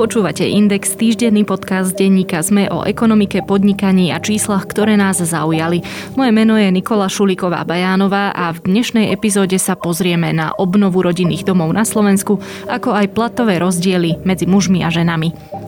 Počúvate Index, týždenný podcast denníka ZME o ekonomike, podnikaní a číslach, ktoré nás zaujali. Moje meno je Nikola Šuliková Bajánová a v dnešnej epizóde sa pozrieme na obnovu rodinných domov na Slovensku, ako aj platové rozdiely medzi mužmi a ženami.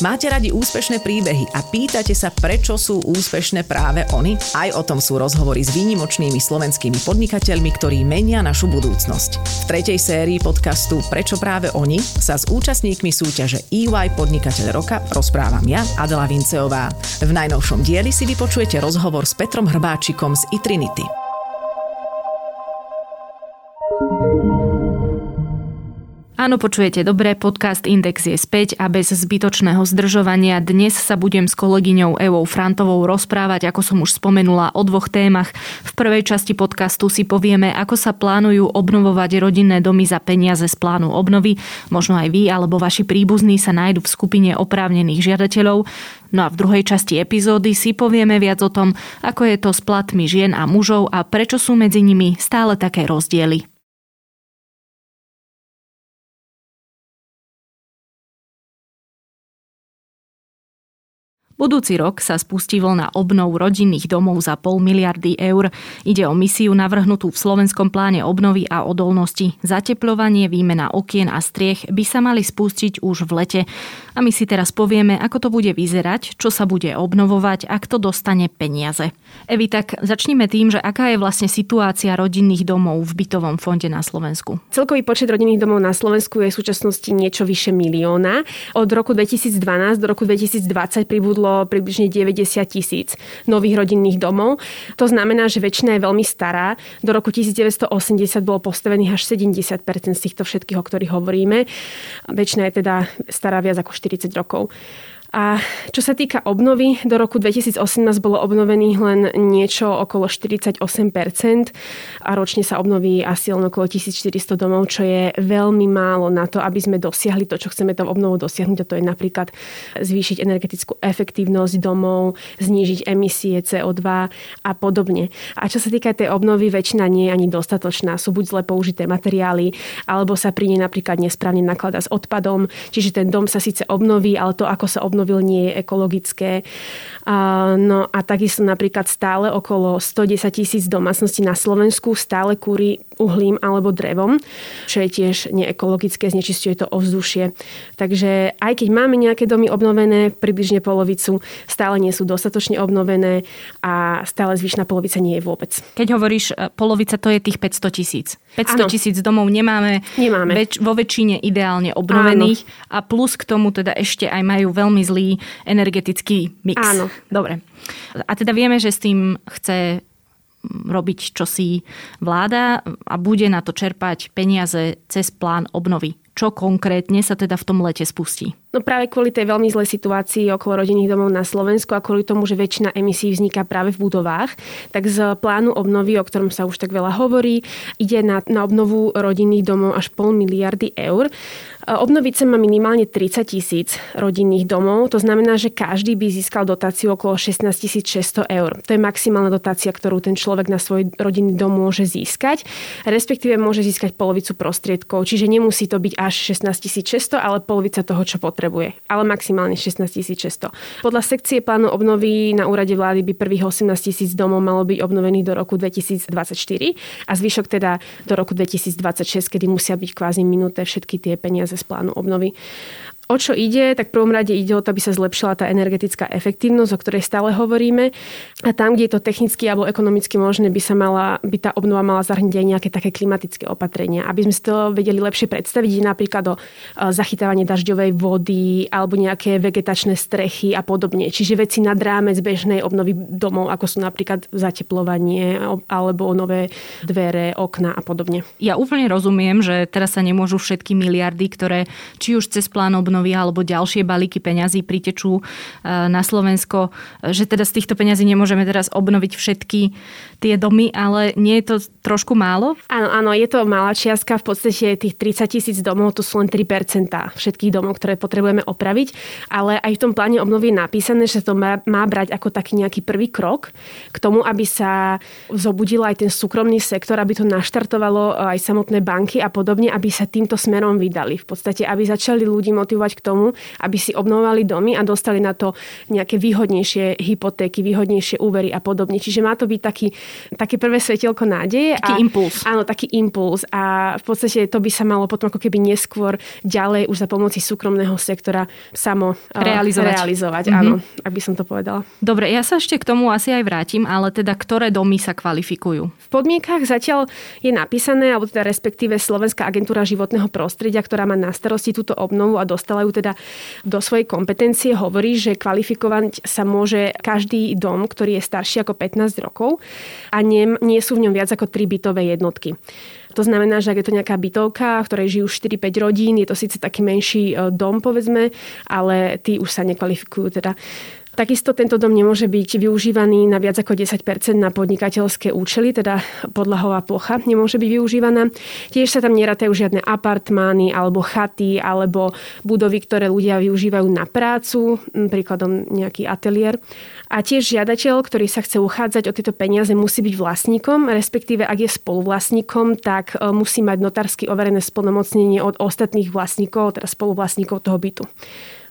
Máte radi úspešné príbehy a pýtate sa, prečo sú úspešné práve oni? Aj o tom sú rozhovory s výnimočnými slovenskými podnikateľmi, ktorí menia našu budúcnosť. V tretej sérii podcastu Prečo práve oni sa s účastníkmi súťaže EY Podnikateľ roka rozprávam ja, Adela Vinceová. V najnovšom dieli si vypočujete rozhovor s Petrom Hrbáčikom z iTrinity. Áno, počujete dobre, podcast Index je späť a bez zbytočného zdržovania dnes sa budem s kolegyňou Evou Frantovou rozprávať, ako som už spomenula, o dvoch témach. V prvej časti podcastu si povieme, ako sa plánujú obnovovať rodinné domy za peniaze z plánu obnovy. Možno aj vy alebo vaši príbuzní sa nájdu v skupine oprávnených žiadateľov. No a v druhej časti epizódy si povieme viac o tom, ako je to s platmi žien a mužov a prečo sú medzi nimi stále také rozdiely. Budúci rok sa spustí vlna obnov rodinných domov za pol miliardy eur. Ide o misiu navrhnutú v slovenskom pláne obnovy a odolnosti. Zateplovanie, výmena okien a striech by sa mali spustiť už v lete. A my si teraz povieme, ako to bude vyzerať, čo sa bude obnovovať a kto dostane peniaze. Evi, tak začníme tým, že aká je vlastne situácia rodinných domov v bytovom fonde na Slovensku. Celkový počet rodinných domov na Slovensku je v súčasnosti niečo vyše milióna. Od roku 2012 do roku 2020 pribudlo bolo približne 90 tisíc nových rodinných domov. To znamená, že väčšina je veľmi stará. Do roku 1980 bolo postavených až 70 z týchto všetkých, o ktorých hovoríme. Väčšina je teda stará viac ako 40 rokov. A čo sa týka obnovy, do roku 2018 bolo obnovených len niečo okolo 48% a ročne sa obnoví asi len okolo 1400 domov, čo je veľmi málo na to, aby sme dosiahli to, čo chceme tou obnovou dosiahnuť. A to je napríklad zvýšiť energetickú efektívnosť domov, znížiť emisie CO2 a podobne. A čo sa týka tej obnovy, väčšina nie je ani dostatočná. Sú buď zle použité materiály, alebo sa pri nej napríklad nesprávne naklada s odpadom. Čiže ten dom sa síce obnoví, ale to, ako sa obnoví, obnovil, nie je ekologické. No a takisto napríklad stále okolo 110 tisíc domácností na Slovensku stále kúri uhlím alebo drevom, čo je tiež neekologické, znečistuje to ovzdušie. Takže aj keď máme nejaké domy obnovené, približne polovicu stále nie sú dostatočne obnovené a stále zvyšná polovica nie je vôbec. Keď hovoríš e, polovica, to je tých 500 tisíc. 500 tisíc domov nemáme, nemáme. Väč- vo väčšine ideálne obnovených Áno. a plus k tomu teda ešte aj majú veľmi zlý energetický mix. Áno. Dobre. A teda vieme, že s tým chce robiť čosi vláda a bude na to čerpať peniaze cez plán obnovy. Čo konkrétne sa teda v tom lete spustí? No práve kvôli tej veľmi zlej situácii okolo rodinných domov na Slovensku a kvôli tomu, že väčšina emisí vzniká práve v budovách, tak z plánu obnovy, o ktorom sa už tak veľa hovorí, ide na, na obnovu rodinných domov až pol miliardy eur. Obnoviť sa má minimálne 30 tisíc rodinných domov, to znamená, že každý by získal dotáciu okolo 16 600 eur. To je maximálna dotácia, ktorú ten človek na svoj rodinný dom môže získať, respektíve môže získať polovicu prostriedkov, čiže nemusí to byť až 16 600, ale polovica toho, čo potrebuje ale maximálne 16 600. Podľa sekcie plánu obnovy na úrade vlády by prvých 18 tisíc domov malo byť obnovených do roku 2024 a zvyšok teda do roku 2026, kedy musia byť kvázi minuté všetky tie peniaze z plánu obnovy. O čo ide? Tak v prvom rade ide o to, aby sa zlepšila tá energetická efektívnosť, o ktorej stále hovoríme. A tam, kde je to technicky alebo ekonomicky možné, by sa mala, by tá obnova mala zahrniť aj nejaké také klimatické opatrenia. Aby sme si to vedeli lepšie predstaviť, napríklad o e, zachytávanie dažďovej vody alebo nejaké vegetačné strechy a podobne. Čiže veci nad rámec bežnej obnovy domov, ako sú napríklad zateplovanie alebo nové dvere, okna a podobne. Ja úplne rozumiem, že teraz sa nemôžu všetky miliardy, ktoré či už cez plán obnovy obnovy alebo ďalšie balíky peňazí pritečú na Slovensko, že teda z týchto peňazí nemôžeme teraz obnoviť všetky tie domy, ale nie je to trošku málo? Áno, áno, je to malá čiastka. V podstate tých 30 tisíc domov to sú len 3% všetkých domov, ktoré potrebujeme opraviť. Ale aj v tom pláne obnovy je napísané, že to má, má brať ako taký nejaký prvý krok k tomu, aby sa zobudil aj ten súkromný sektor, aby to naštartovalo aj samotné banky a podobne, aby sa týmto smerom vydali. V podstate, aby začali ľudí motivovať k tomu, aby si obnovovali domy a dostali na to nejaké výhodnejšie hypotéky, výhodnejšie úvery a podobne. Čiže má to byť taký, také prvé svetielko nádeje. Taký a, impuls. Áno, taký impuls. A v podstate to by sa malo potom ako keby neskôr ďalej už za pomoci súkromného sektora samo realizovať. realizovať mm-hmm. Áno, ak by som to povedala. Dobre, ja sa ešte k tomu asi aj vrátim, ale teda ktoré domy sa kvalifikujú? V podmienkach zatiaľ je napísané, alebo teda respektíve Slovenská agentúra životného prostredia, ktorá má na starosti túto obnovu a dostala ju teda do svojej kompetencie, hovorí, že kvalifikovať sa môže každý dom, ktorý je starší ako 15 rokov a nie, nie sú v ňom viac ako 3 bytové jednotky. To znamená, že ak je to nejaká bytovka, v ktorej žijú 4-5 rodín, je to síce taký menší e, dom, povedzme, ale tí už sa nekvalifikujú teda Takisto tento dom nemôže byť využívaný na viac ako 10% na podnikateľské účely, teda podlahová plocha nemôže byť využívaná. Tiež sa tam nerátajú žiadne apartmány alebo chaty alebo budovy, ktoré ľudia využívajú na prácu, príkladom nejaký ateliér. A tiež žiadateľ, ktorý sa chce uchádzať o tieto peniaze, musí byť vlastníkom, respektíve ak je spoluvlastníkom, tak e, musí mať notársky overené splnomocnenie od ostatných vlastníkov, teda spoluvlastníkov toho bytu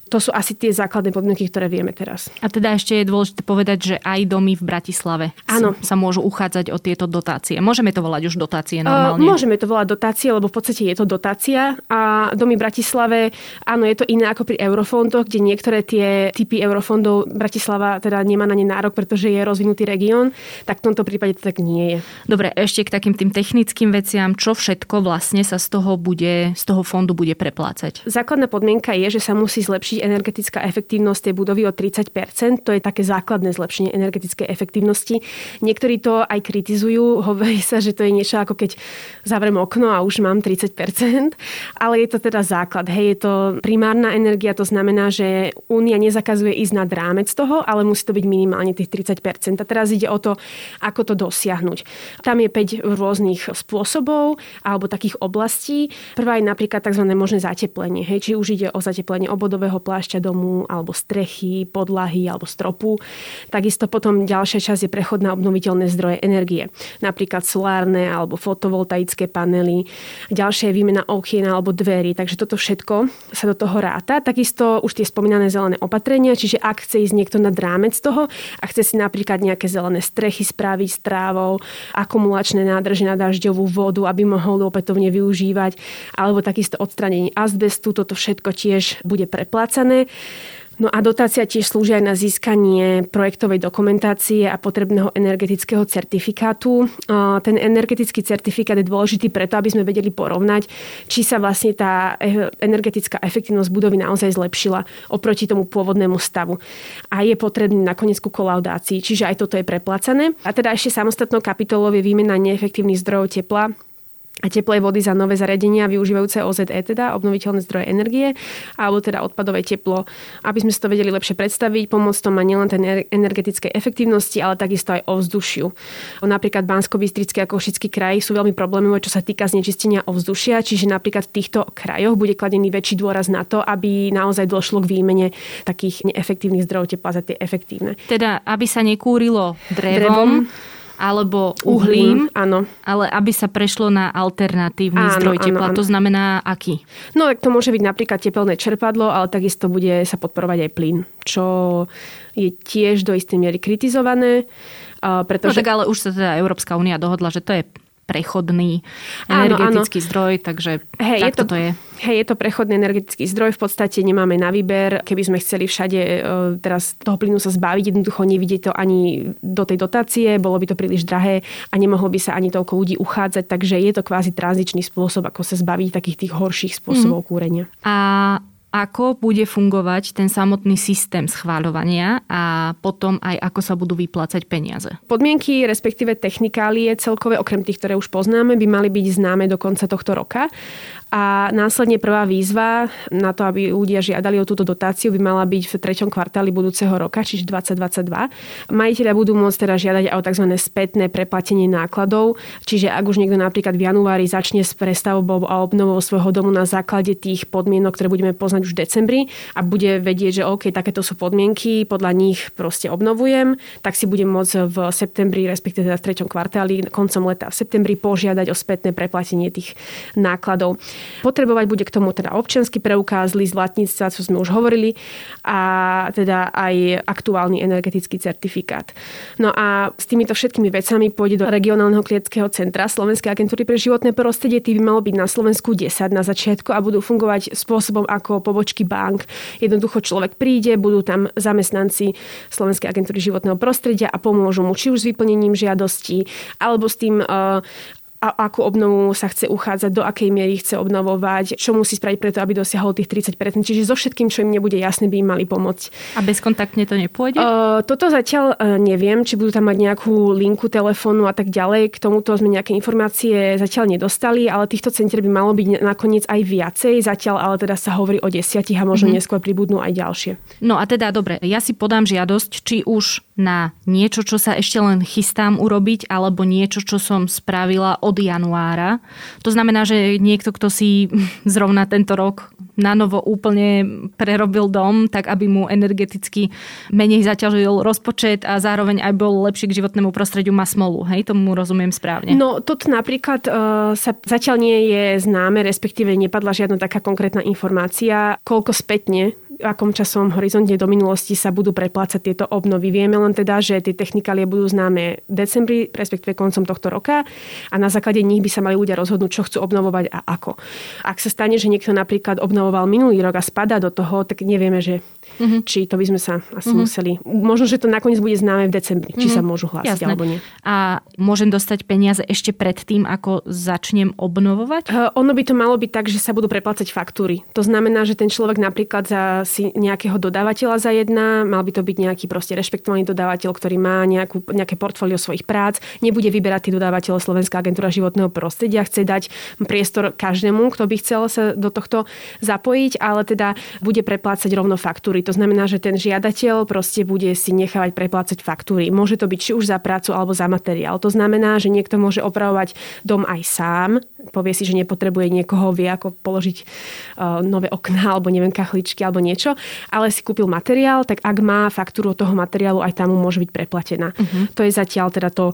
to sú asi tie základné podmienky, ktoré vieme teraz. A teda ešte je dôležité povedať, že aj domy v Bratislave Áno. sa môžu uchádzať o tieto dotácie. Môžeme to volať už dotácie normálne? Uh, môžeme to volať dotácie, lebo v podstate je to dotácia. A domy v Bratislave, áno, je to iné ako pri eurofondoch, kde niektoré tie typy eurofondov Bratislava teda nemá na ne nárok, pretože je rozvinutý región, tak v tomto prípade to tak nie je. Dobre, ešte k takým tým technickým veciam, čo všetko vlastne sa z toho bude, z toho fondu bude preplácať? Základná podmienka je, že sa musí zlepšiť energetická efektívnosť tej budovy o 30% To je také základné zlepšenie energetickej efektívnosti. Niektorí to aj kritizujú, hovorí sa, že to je niečo ako keď zavriem okno a už mám 30% ale je to teda základ. Hej, je to primárna energia, to znamená, že Únia nezakazuje ísť nad rámec toho, ale musí to byť minimálne tých 30% A teraz ide o to, ako to dosiahnuť. Tam je 5 rôznych spôsobov alebo takých oblastí. Prvá je napríklad tzv. možné zateplenie. Hej, či už ide o zateplenie obodového plášťa domu, alebo strechy, podlahy, alebo stropu. Takisto potom ďalšia časť je prechod na obnoviteľné zdroje energie. Napríklad solárne alebo fotovoltaické panely. Ďalšia je výmena okien alebo dverí. Takže toto všetko sa do toho ráta. Takisto už tie spomínané zelené opatrenia, čiže ak chce ísť niekto nad rámec toho a chce si napríklad nejaké zelené strechy spraviť s trávou, akumulačné nádrže na dažďovú vodu, aby mohol opätovne využívať, alebo takisto odstranenie azbestu, toto všetko tiež bude preplácané splácané. No a dotácia tiež slúži aj na získanie projektovej dokumentácie a potrebného energetického certifikátu. Ten energetický certifikát je dôležitý preto, aby sme vedeli porovnať, či sa vlastne tá e, energetická efektivnosť budovy naozaj zlepšila oproti tomu pôvodnému stavu. A je potrebný nakoniec ku kolaudácii, čiže aj toto je preplácané. A teda ešte samostatnou kapitolou je výmena neefektívnych zdrojov tepla a teplej vody za nové zariadenia využívajúce OZE, teda obnoviteľné zdroje energie, alebo teda odpadové teplo. Aby sme si to vedeli lepšie predstaviť, pomôcť to má nielen ten energetickej efektívnosti, ale takisto aj ovzdušiu. Napríklad Bansko-Bystrický a Košický kraj sú veľmi problémové, čo sa týka znečistenia ovzdušia, čiže napríklad v týchto krajoch bude kladený väčší dôraz na to, aby naozaj došlo k výmene takých neefektívnych zdrojov tepla za tie efektívne. Teda, aby sa nekúrilo drevom, drevom alebo uhlím, uhlím áno. ale aby sa prešlo na alternatívny áno, zdroj tepla. Áno, áno. To znamená aký? No tak to môže byť napríklad tepelné čerpadlo, ale takisto bude sa podporovať aj plyn, čo je tiež do istej miery kritizované. Pretože... No tak ale už sa teda Európska únia dohodla, že to je prechodný energetický áno, áno. zdroj, takže hey, tak je to, to je. Hej, je to prechodný energetický zdroj, v podstate nemáme na výber. Keby sme chceli všade e, teraz toho plynu sa zbaviť, jednoducho nevidieť to ani do tej dotácie, bolo by to príliš drahé a nemohlo by sa ani toľko ľudí uchádzať, takže je to kvázi tranzičný spôsob, ako sa zbaviť takých tých horších spôsobov mm. kúrenia. A ako bude fungovať ten samotný systém schváľovania a potom aj ako sa budú vyplácať peniaze. Podmienky, respektíve technikálie celkové, okrem tých, ktoré už poznáme, by mali byť známe do konca tohto roka. A následne prvá výzva na to, aby ľudia žiadali o túto dotáciu, by mala byť v treťom kvartáli budúceho roka, čiže 2022. Majiteľia budú môcť teda žiadať o tzv. spätné preplatenie nákladov, čiže ak už niekto napríklad v januári začne s prestavbou a obnovou svojho domu na základe tých podmienok, ktoré budeme poznať už v decembri a bude vedieť, že OK, takéto sú podmienky, podľa nich proste obnovujem, tak si budem môcť v septembri, respektíve teda v treťom kvartáli, koncom leta v septembri požiadať o spätné preplatenie tých nákladov. Potrebovať bude k tomu teda občianský preukaz, list vlastníctva, čo sme už hovorili, a teda aj aktuálny energetický certifikát. No a s týmito všetkými vecami pôjde do regionálneho klientského centra Slovenskej agentúry pre životné prostredie. Tým by malo byť na Slovensku 10 na začiatku a budú fungovať spôsobom ako pobočky bank. Jednoducho človek príde, budú tam zamestnanci Slovenskej agentúry životného prostredia a pomôžu mu či už s vyplnením žiadosti, alebo s tým, uh, a akú obnovu sa chce uchádzať, do akej miery chce obnovovať, čo musí spraviť preto, aby dosiahol tých 30%. Čiže so všetkým, čo im nebude jasné, by im mali pomôcť. A bezkontaktne to nepôjde? Uh, toto zatiaľ uh, neviem, či budú tam mať nejakú linku telefónu a tak ďalej. K tomuto sme nejaké informácie zatiaľ nedostali, ale týchto centier by malo byť nakoniec aj viacej. Zatiaľ ale teda sa hovorí o desiatich a možno mm-hmm. neskôr pribudnú aj ďalšie. No a teda dobre, ja si podám žiadosť, či už na niečo, čo sa ešte len chystám urobiť, alebo niečo, čo som spravila od januára. To znamená, že niekto, kto si zrovna tento rok na novo úplne prerobil dom, tak aby mu energeticky menej zaťažil rozpočet a zároveň aj bol lepší k životnému prostrediu, má smolu. Hej, tomu rozumiem správne. No, toto napríklad uh, sa zatiaľ nie je známe, respektíve nepadla žiadna taká konkrétna informácia, koľko spätne akom časovom horizonte do minulosti sa budú preplácať tieto obnovy. Vieme len teda, že tie technikálie budú známe v decembri, respektíve koncom tohto roka a na základe nich by sa mali ľudia rozhodnúť, čo chcú obnovovať a ako. Ak sa stane, že niekto napríklad obnovoval minulý rok a spadá do toho, tak nevieme, že mm-hmm. či to by sme sa asi mm-hmm. museli... Možno, že to nakoniec bude známe v decembri, či mm-hmm. sa môžu hlásiť Jasné. alebo nie. A môžem dostať peniaze ešte pred tým, ako začnem obnovovať? Uh, ono by to malo byť tak, že sa budú preplácať faktúry. To znamená, že ten človek napríklad za si nejakého dodávateľa za jedna, mal by to byť nejaký proste rešpektovaný dodávateľ, ktorý má nejakú, nejaké portfólio svojich prác, nebude vyberať tí dodávateľ Slovenská agentúra životného prostredia, chce dať priestor každému, kto by chcel sa do tohto zapojiť, ale teda bude preplácať rovno faktúry. To znamená, že ten žiadateľ proste bude si nechávať preplácať faktúry. Môže to byť či už za prácu alebo za materiál. To znamená, že niekto môže opravovať dom aj sám, povie si, že nepotrebuje niekoho, vie ako položiť uh, nové okná alebo neviem, kachličky alebo niečo ale si kúpil materiál, tak ak má faktúru toho materiálu, aj tam mu môže byť preplatená. Uh-huh. To je zatiaľ teda to,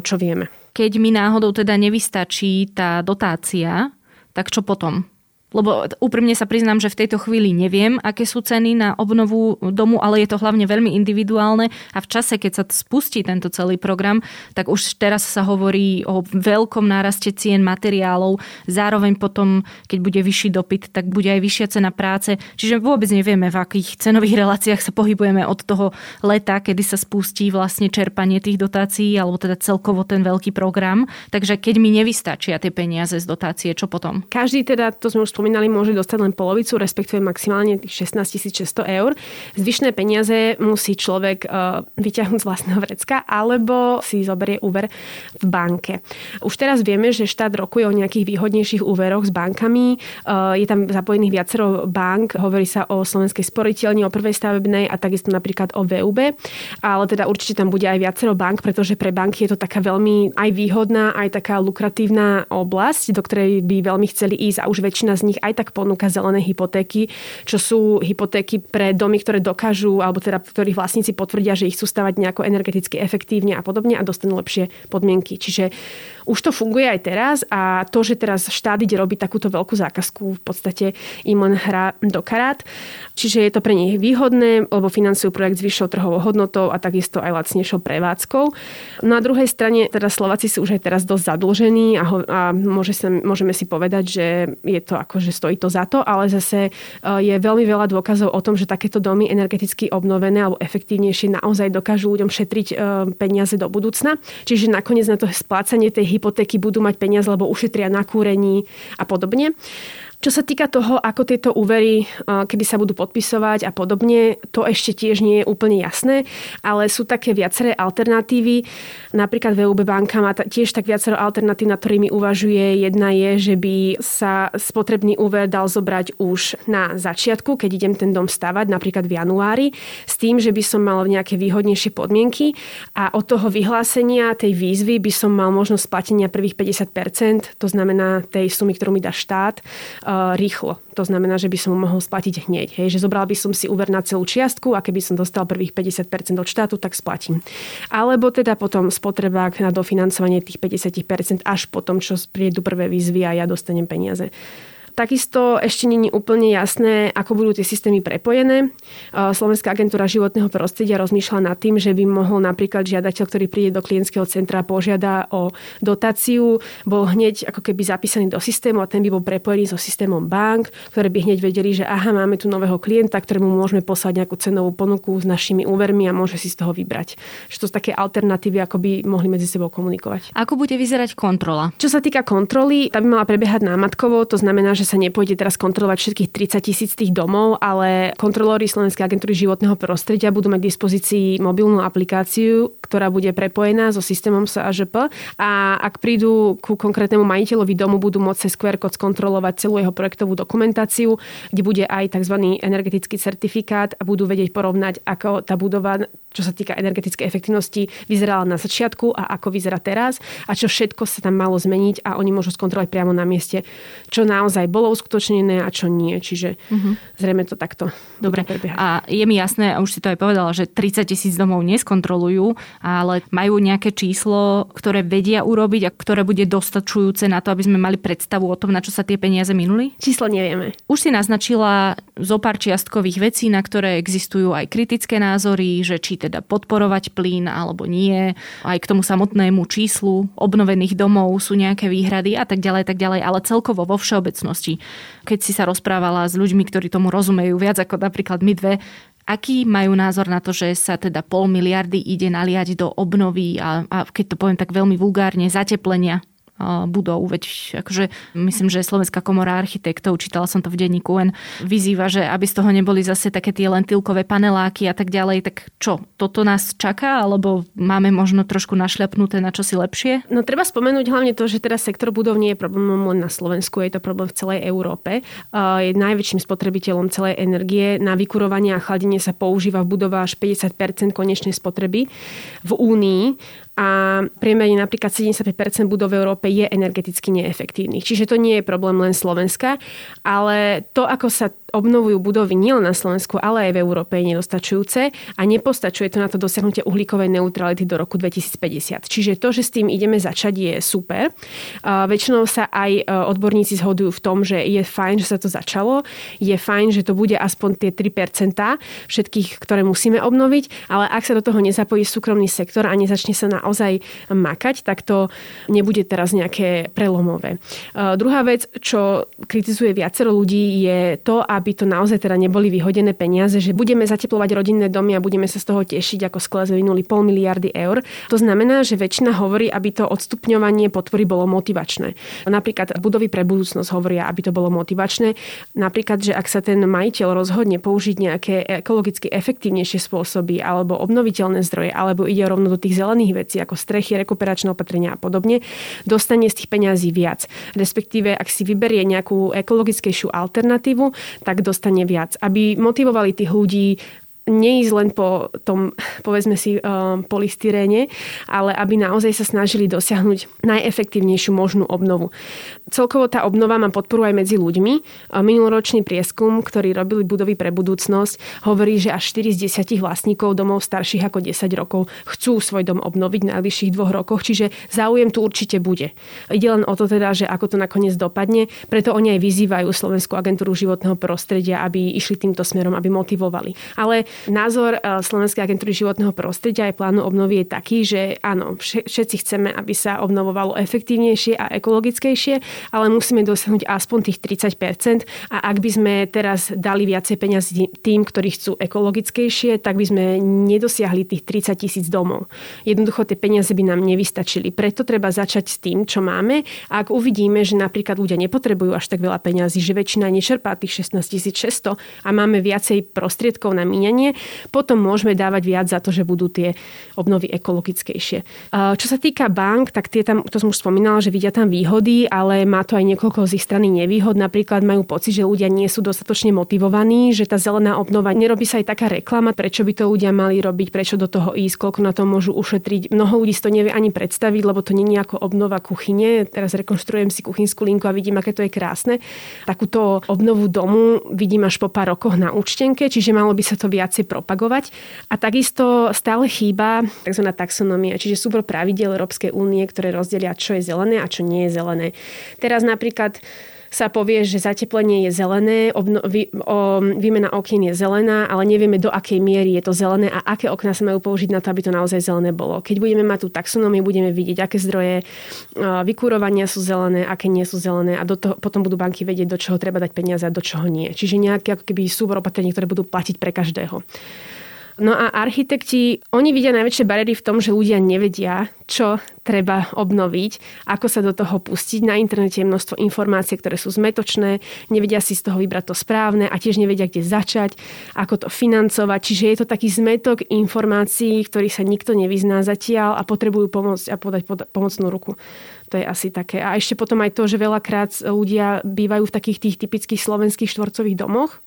čo vieme. Keď mi náhodou teda nevystačí tá dotácia, tak čo potom? Lebo úprimne sa priznám, že v tejto chvíli neviem, aké sú ceny na obnovu domu, ale je to hlavne veľmi individuálne a v čase, keď sa spustí tento celý program, tak už teraz sa hovorí o veľkom náraste cien materiálov, zároveň potom, keď bude vyšší dopyt, tak bude aj vyššia cena práce. Čiže vôbec nevieme, v akých cenových reláciách sa pohybujeme od toho leta, kedy sa spustí vlastne čerpanie tých dotácií, alebo teda celkovo ten veľký program. Takže keď mi nevystačia tie peniaze z dotácie, čo potom? Každý teda, to sme už spomínali, môže dostať len polovicu, respektíve maximálne 16 600 eur. Zvyšné peniaze musí človek uh, vyťahnuť z vlastného vrecka alebo si zoberie úver v banke. Už teraz vieme, že štát rokuje o nejakých výhodnejších úveroch s bankami. Uh, je tam zapojených viacero bank. Hovorí sa o Slovenskej sporiteľni, o prvej stavebnej a takisto napríklad o VUB. Ale teda určite tam bude aj viacero bank, pretože pre banky je to taká veľmi aj výhodná, aj taká lukratívna oblasť, do ktorej by veľmi chceli ísť a už väčšina z nich nich aj tak ponúka zelené hypotéky, čo sú hypotéky pre domy, ktoré dokážu, alebo teda ktorých vlastníci potvrdia, že ich sú stavať nejako energeticky efektívne a podobne a dostanú lepšie podmienky. Čiže už to funguje aj teraz a to, že teraz štát ide robiť takúto veľkú zákazku, v podstate im len hrá do karát. Čiže je to pre nich výhodné, lebo financujú projekt s vyššou trhovou hodnotou a takisto aj lacnejšou prevádzkou. Na druhej strane teda Slováci sú už aj teraz dosť zadlžení a, ho, a môže sa, môžeme si povedať, že je to ako, že stojí to za to, ale zase e, je veľmi veľa dôkazov o tom, že takéto domy energeticky obnovené alebo efektívnejšie naozaj dokážu ľuďom šetriť e, peniaze do budúcna. Čiže nakoniec na to splácanie tej hypotéky budú mať peniaze, lebo ušetria na kúrení a podobne. Čo sa týka toho, ako tieto úvery, kedy sa budú podpisovať a podobne, to ešte tiež nie je úplne jasné, ale sú také viaceré alternatívy. Napríklad VUB banka má tiež tak viacero alternatív, na ktorými uvažuje. Jedna je, že by sa spotrebný úver dal zobrať už na začiatku, keď idem ten dom stavať, napríklad v januári, s tým, že by som mal nejaké výhodnejšie podmienky a od toho vyhlásenia tej výzvy by som mal možnosť splatenia prvých 50%, to znamená tej sumy, ktorú mi dá štát, rýchlo. To znamená, že by som mohol splatiť hneď. Hej, že zobral by som si úver na celú čiastku a keby som dostal prvých 50% od štátu, tak splatím. Alebo teda potom spotrebák na dofinancovanie tých 50% až potom, čo prídu prvé výzvy a ja dostanem peniaze. Takisto ešte není úplne jasné, ako budú tie systémy prepojené. Slovenská agentúra životného prostredia rozmýšľa nad tým, že by mohol napríklad žiadateľ, ktorý príde do klientského centra, požiada o dotáciu, bol hneď ako keby zapísaný do systému a ten by bol prepojený so systémom bank, ktoré by hneď vedeli, že aha, máme tu nového klienta, ktorému môžeme poslať nejakú cenovú ponuku s našimi úvermi a môže si z toho vybrať. Že to sú také alternatívy, ako by mohli medzi sebou komunikovať. Ako bude vyzerať kontrola? Čo sa týka kontroly, tá by mala prebiehať námatkovo, to znamená, že že sa nepôjde teraz kontrolovať všetkých 30 tisíc tých domov, ale kontrolóri Slovenskej agentúry životného prostredia budú mať k dispozícii mobilnú aplikáciu, ktorá bude prepojená so systémom SAŽP a ak prídu ku konkrétnemu majiteľovi domu, budú môcť cez QR kód skontrolovať celú jeho projektovú dokumentáciu, kde bude aj tzv. energetický certifikát a budú vedieť porovnať, ako tá budova čo sa týka energetickej efektivnosti, vyzerala na začiatku a ako vyzerá teraz a čo všetko sa tam malo zmeniť a oni môžu skontrolovať priamo na mieste, čo naozaj bolo uskutočnené a čo nie. Čiže uh-huh. zrejme to takto Dobre. A je mi jasné, a už si to aj povedala, že 30 tisíc domov neskontrolujú, ale majú nejaké číslo, ktoré vedia urobiť a ktoré bude dostačujúce na to, aby sme mali predstavu o tom, na čo sa tie peniaze minuli? Číslo nevieme. Už si naznačila zo pár čiastkových vecí, na ktoré existujú aj kritické názory, že či teda podporovať plyn alebo nie. Aj k tomu samotnému číslu obnovených domov sú nejaké výhrady a tak ďalej, tak ďalej, ale celkovo vo všeobecnosti. Keď si sa rozprávala s ľuďmi, ktorí tomu rozumejú viac ako napríklad my dve, Aký majú názor na to, že sa teda pol miliardy ide naliať do obnovy a, a keď to poviem tak veľmi vulgárne, zateplenia budov. Veď akože, myslím, že Slovenská komora architektov, čítala som to v denníku N, vyzýva, že aby z toho neboli zase také tie lentilkové paneláky a tak ďalej. Tak čo, toto nás čaká? Alebo máme možno trošku našľapnuté na čosi lepšie? No treba spomenúť hlavne to, že teraz sektor budov nie je problémom len na Slovensku, je to problém v celej Európe. Je najväčším spotrebiteľom celej energie. Na vykurovanie a chladenie sa používa v budovách až 50% konečnej spotreby v Únii a priemerne napríklad 75% budov v Európe je energeticky neefektívnych. Čiže to nie je problém len Slovenska, ale to, ako sa obnovujú budovy nielen na Slovensku, ale aj v Európe je nedostačujúce a nepostačuje to na to dosiahnutie uhlíkovej neutrality do roku 2050. Čiže to, že s tým ideme začať, je super. Väčšinou sa aj e, odborníci zhodujú v tom, že je fajn, že sa to začalo. Je fajn, že to bude aspoň tie 3% všetkých, ktoré musíme obnoviť, ale ak sa do toho nezapojí súkromný sektor a nezačne sa naozaj makať, tak to nebude teraz nejaké prelomové. E, druhá vec, čo kritizuje viacero ľudí, je to, aby aby to naozaj teda neboli vyhodené peniaze, že budeme zateplovať rodinné domy a budeme sa z toho tešiť, ako skle sme vynuli pol miliardy eur. To znamená, že väčšina hovorí, aby to odstupňovanie podpory bolo motivačné. Napríklad budovy pre budúcnosť hovoria, aby to bolo motivačné. Napríklad, že ak sa ten majiteľ rozhodne použiť nejaké ekologicky efektívnejšie spôsoby alebo obnoviteľné zdroje, alebo ide rovno do tých zelených vecí, ako strechy, rekuperačné opatrenia a podobne, dostane z tých peňazí viac. Respektíve, ak si vyberie nejakú ekologickejšiu alternatívu, tak tak dostane viac. Aby motivovali tých ľudí neísť len po tom, povedzme si, um, polystyréne, ale aby naozaj sa snažili dosiahnuť najefektívnejšiu možnú obnovu. Celkovo tá obnova má podporu aj medzi ľuďmi. Minuloročný prieskum, ktorý robili budovy pre budúcnosť, hovorí, že až 4 z 10 vlastníkov domov starších ako 10 rokov chcú svoj dom obnoviť v najbližších dvoch rokoch, čiže záujem tu určite bude. Ide len o to teda, že ako to nakoniec dopadne, preto oni aj vyzývajú Slovenskú agentúru životného prostredia, aby išli týmto smerom, aby motivovali. Ale Názor e, Slovenskej agentúry životného prostredia aj plánu obnovy je taký, že áno, všetci chceme, aby sa obnovovalo efektívnejšie a ekologickejšie, ale musíme dosiahnuť aspoň tých 30% a ak by sme teraz dali viacej peniazy tým, ktorí chcú ekologickejšie, tak by sme nedosiahli tých 30 tisíc domov. Jednoducho tie peniaze by nám nevystačili. Preto treba začať s tým, čo máme a ak uvidíme, že napríklad ľudia nepotrebujú až tak veľa peňazí, že väčšina nečerpá tých 16 600 a máme viacej prostriedkov na míňanie, potom môžeme dávať viac za to, že budú tie obnovy ekologickejšie. Čo sa týka bank, tak tie tam, to som už spomínala, že vidia tam výhody, ale má to aj niekoľko z ich strany nevýhod. Napríklad majú pocit, že ľudia nie sú dostatočne motivovaní, že tá zelená obnova, nerobí sa aj taká reklama, prečo by to ľudia mali robiť, prečo do toho ísť, koľko na to môžu ušetriť. Mnoho ľudí si to nevie ani predstaviť, lebo to nie je ako obnova kuchyne. Teraz rekonštruujem si kuchynskú linku a vidím, aké to je krásne. Takúto obnovu domu vidím až po pár rokoch na účtenke, čiže malo by sa to viacej propagovať. A takisto stále chýba tzv. taxonomia, čiže súbor pravidel Európskej únie, ktoré rozdelia, čo je zelené a čo nie je zelené. Teraz napríklad sa povie, že zateplenie je zelené, obno, vy, o, výmena okien je zelená, ale nevieme do akej miery je to zelené a aké okná sa majú použiť na to, aby to naozaj zelené bolo. Keď budeme mať tú taxonómiu, budeme vidieť, aké zdroje vykurovania sú zelené, aké nie sú zelené a do toho, potom budú banky vedieť, do čoho treba dať peniaze a do čoho nie. Čiže nejaké ako keby súbor opatrení, ktoré budú platiť pre každého. No a architekti, oni vidia najväčšie bariéry v tom, že ľudia nevedia, čo treba obnoviť, ako sa do toho pustiť. Na internete je množstvo informácií, ktoré sú zmetočné, nevedia si z toho vybrať to správne a tiež nevedia, kde začať, ako to financovať. Čiže je to taký zmetok informácií, ktorý sa nikto nevyzná zatiaľ a potrebujú pomôcť a podať pomocnú ruku. To je asi také. A ešte potom aj to, že veľakrát ľudia bývajú v takých tých typických slovenských štvorcových domoch,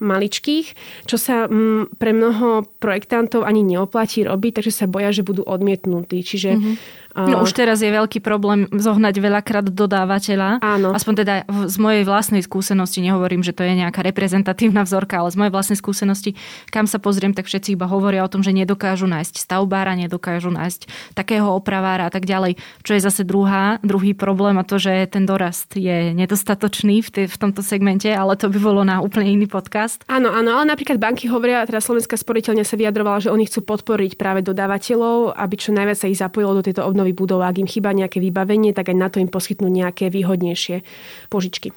maličkých, čo sa m, mm, pre mnoho projektantov ani neoplatí robiť, takže sa boja, že budú odmietnutí. Čiže mm-hmm. No už teraz je veľký problém zohnať veľakrát dodávateľa. Áno. Aspoň teda z mojej vlastnej skúsenosti, nehovorím, že to je nejaká reprezentatívna vzorka, ale z mojej vlastnej skúsenosti, kam sa pozriem, tak všetci iba hovoria o tom, že nedokážu nájsť stavbára, nedokážu nájsť takého opravára a tak ďalej. Čo je zase druhá, druhý problém a to, že ten dorast je nedostatočný v, tej, v tomto segmente, ale to by bolo na úplne iný podcast. Áno, áno, ale napríklad banky hovoria, teda Slovenská sporiteľňa sa vyjadrovala, že oni chcú podporiť práve dodávateľov, aby čo najviac sa ich zapojilo do tejto obnovy budov. Ak im chýba nejaké vybavenie, tak aj na to im poskytnú nejaké výhodnejšie požičky.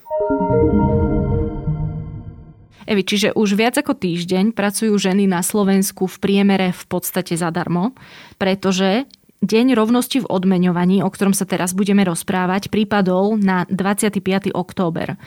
Evi, čiže už viac ako týždeň pracujú ženy na Slovensku v priemere v podstate zadarmo, pretože Deň rovnosti v odmeňovaní, o ktorom sa teraz budeme rozprávať, prípadol na 25. október.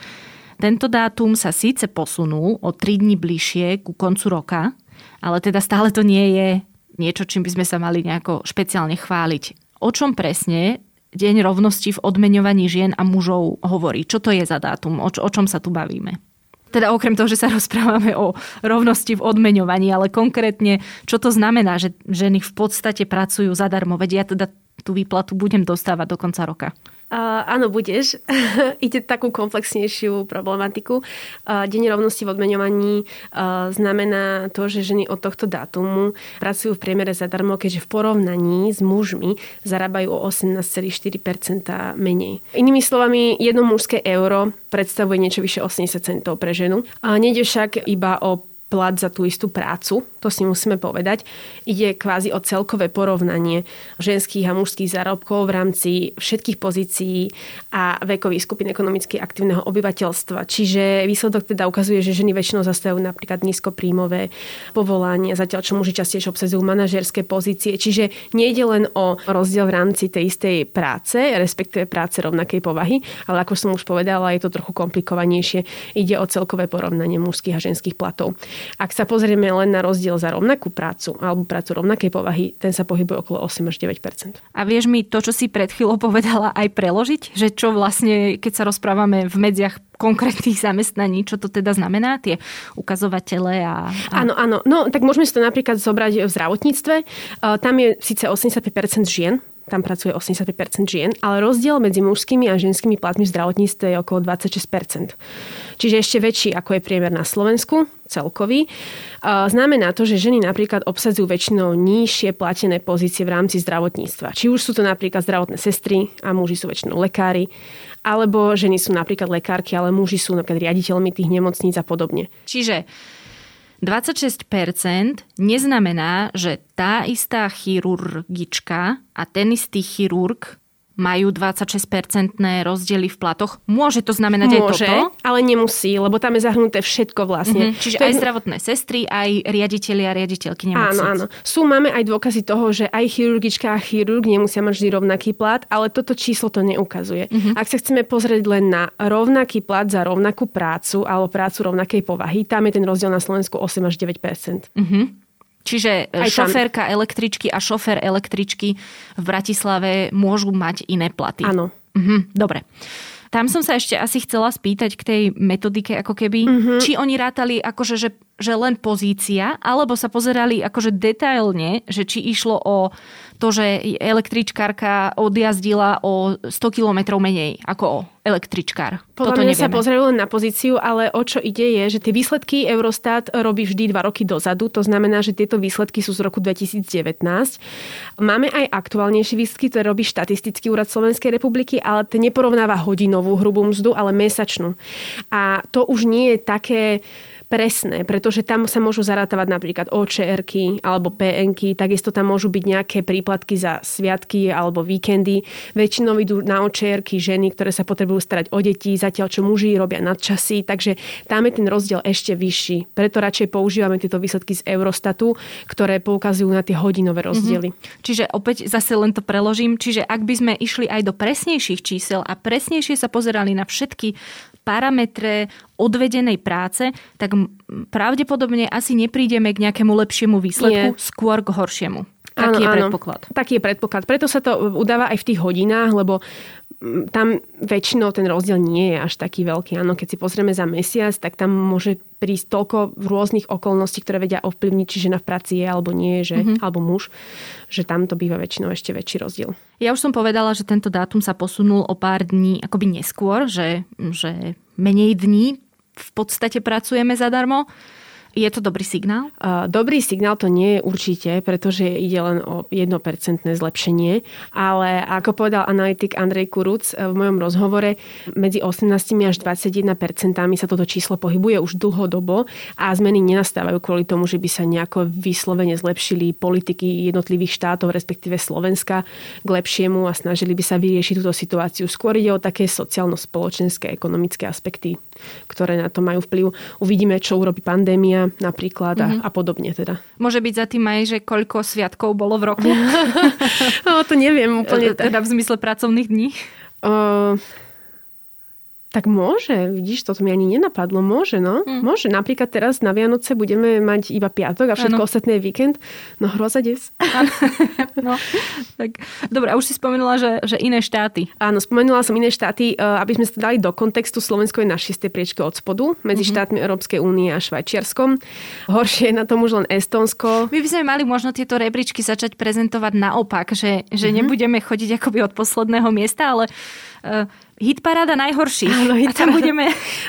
Tento dátum sa síce posunul o 3 dní bližšie ku koncu roka, ale teda stále to nie je niečo, čím by sme sa mali nejako špeciálne chváliť o čom presne Deň rovnosti v odmeňovaní žien a mužov hovorí? Čo to je za dátum? O, o čom sa tu bavíme? Teda okrem toho, že sa rozprávame o rovnosti v odmeňovaní, ale konkrétne, čo to znamená, že ženy v podstate pracujú zadarmo? Veď ja teda tú výplatu budem dostávať do konca roka. Uh, áno, budeš. Ide takú komplexnejšiu problematiku. Uh, Deň rovnosti v odmeňovaní uh, znamená to, že ženy od tohto dátumu pracujú v priemere zadarmo, keďže v porovnaní s mužmi zarábajú o 18,4% menej. Inými slovami, jedno mužské euro predstavuje niečo vyše 80 centov pre ženu. A nejde však iba o plat za tú istú prácu, to si musíme povedať. Ide kvázi o celkové porovnanie ženských a mužských zárobkov v rámci všetkých pozícií a vekových skupín ekonomicky aktívneho obyvateľstva. Čiže výsledok teda ukazuje, že ženy väčšinou zastavujú napríklad nízkopríjmové povolania, zatiaľ čo muži častejšie obsadzujú manažerské pozície. Čiže nejde len o rozdiel v rámci tej istej práce, respektíve práce rovnakej povahy, ale ako som už povedala, je to trochu komplikovanejšie. Ide o celkové porovnanie mužských a ženských platov. Ak sa pozrieme len na rozdiel za rovnakú prácu alebo prácu rovnakej povahy, ten sa pohybuje okolo 8 až 9 A vieš mi to, čo si pred chvíľou povedala, aj preložiť? Že čo vlastne, keď sa rozprávame v medziach konkrétnych zamestnaní, čo to teda znamená, tie ukazovatele a... a... Áno, áno. No, tak môžeme si to napríklad zobrať v zdravotníctve. Tam je síce 85% žien, tam pracuje 85% žien, ale rozdiel medzi mužskými a ženskými platmi v zdravotníctve je okolo 26%. Čiže ešte väčší, ako je priemer na Slovensku, celkový. Znamená to, že ženy napríklad obsadzujú väčšinou nižšie platené pozície v rámci zdravotníctva. Či už sú to napríklad zdravotné sestry a muži sú väčšinou lekári, alebo ženy sú napríklad lekárky, ale muži sú napríklad riaditeľmi tých nemocníc a podobne. Čiže 26% neznamená, že tá istá chirurgička a ten istý chirurg majú 26-percentné rozdiely v platoch. Môže to znamenať Môže, aj toto? ale nemusí, lebo tam je zahrnuté všetko vlastne. Mm-hmm. Čiže To aj je- zdravotné sestry, aj riaditeľi a riaditeľky nemocnic. Áno, áno. Sú, máme aj dôkazy toho, že aj chirurgička a chirurg nemusia mať vždy rovnaký plat, ale toto číslo to neukazuje. Mhm. Ak sa chceme pozrieť len na rovnaký plat za rovnakú prácu alebo prácu rovnakej povahy, tam je ten rozdiel na Slovensku 8 až 9 Čiže Aj tam. šoférka električky a šofér električky v Bratislave môžu mať iné platy. Áno. Mhm, dobre. Tam som sa ešte asi chcela spýtať k tej metodike, ako keby, Mhm. či oni rátali akože, že, že len pozícia, alebo sa pozerali akože detailne, že či išlo o to, že električkárka odjazdila o 100 kilometrov menej ako električkár. Podľa Toto mňa sa pozerajú len na pozíciu, ale o čo ide je, že tie výsledky Eurostat robí vždy dva roky dozadu. To znamená, že tieto výsledky sú z roku 2019. Máme aj aktuálnejšie výsledky, ktoré robí štatistický úrad Slovenskej republiky, ale ten neporovnáva hodinovú hrubú mzdu, ale mesačnú. A to už nie je také presné, pretože tam sa môžu zarátavať napríklad OČR-ky alebo PN-ky, takisto tam môžu byť nejaké príplatky za sviatky alebo víkendy. Väčšinou idú na OČR-ky ženy, ktoré sa potrebujú starať o deti, zatiaľ čo muži robia nadčasy, takže tam je ten rozdiel ešte vyšší. Preto radšej používame tieto výsledky z Eurostatu, ktoré poukazujú na tie hodinové rozdiely. Čiže opäť zase len to preložím. Čiže ak by sme išli aj do presnejších čísel a presnejšie sa pozerali na všetky parametre odvedenej práce, tak pravdepodobne asi neprídeme k nejakému lepšiemu výsledku, Nie. skôr k horšiemu. Taký je predpoklad. Taký je predpoklad. Preto sa to udáva aj v tých hodinách, lebo tam väčšinou ten rozdiel nie je až taký veľký. Áno, keď si pozrieme za mesiac, tak tam môže prísť toľko rôznych okolností, ktoré vedia ovplyvniť, či žena v práci je alebo nie že, mm-hmm. alebo muž, že tam to býva väčšinou ešte väčší rozdiel. Ja už som povedala, že tento dátum sa posunul o pár dní akoby neskôr, že, že menej dní v podstate pracujeme zadarmo. Je to dobrý signál? Dobrý signál to nie je určite, pretože ide len o 1% zlepšenie, ale ako povedal analytik Andrej Kuruc uh, v mojom rozhovore, medzi 18 až 21% sa toto číslo pohybuje už dlhodobo a zmeny nenastávajú kvôli tomu, že by sa nejako vyslovene zlepšili politiky jednotlivých štátov, respektíve Slovenska k lepšiemu a snažili by sa vyriešiť túto situáciu. Skôr ide o také sociálno-spoločenské, ekonomické aspekty, ktoré na to majú vplyv. Uvidíme, čo urobí pandémia napríklad a, a podobne teda. Môže byť za tým aj, že koľko sviatkov bolo v roku? No, to neviem úplne. tak. teda v zmysle pracovných dní? Uh, tak môže, vidíš, toto mi ani nenapadlo. Môže, no. Mm. Môže. Napríklad teraz na Vianoce budeme mať iba piatok a všetko Áno. ostatné je víkend. No hroza des. No, tak, dobre, a už si spomenula, že, že iné štáty. Áno, spomenula som iné štáty, eh, aby sme sa dali do kontextu. Slovensko je na šiestej priečke od spodu medzi mm-hmm. štátmi Európskej únie a Švajčiarskom. Horšie je na tom už len Estonsko. My by sme mali možno tieto rebríčky začať prezentovať naopak, že, že mm-hmm. nebudeme chodiť akoby od posledného miesta, ale uh, hit paráda najhorší. Áno, a tam hitparáda. budeme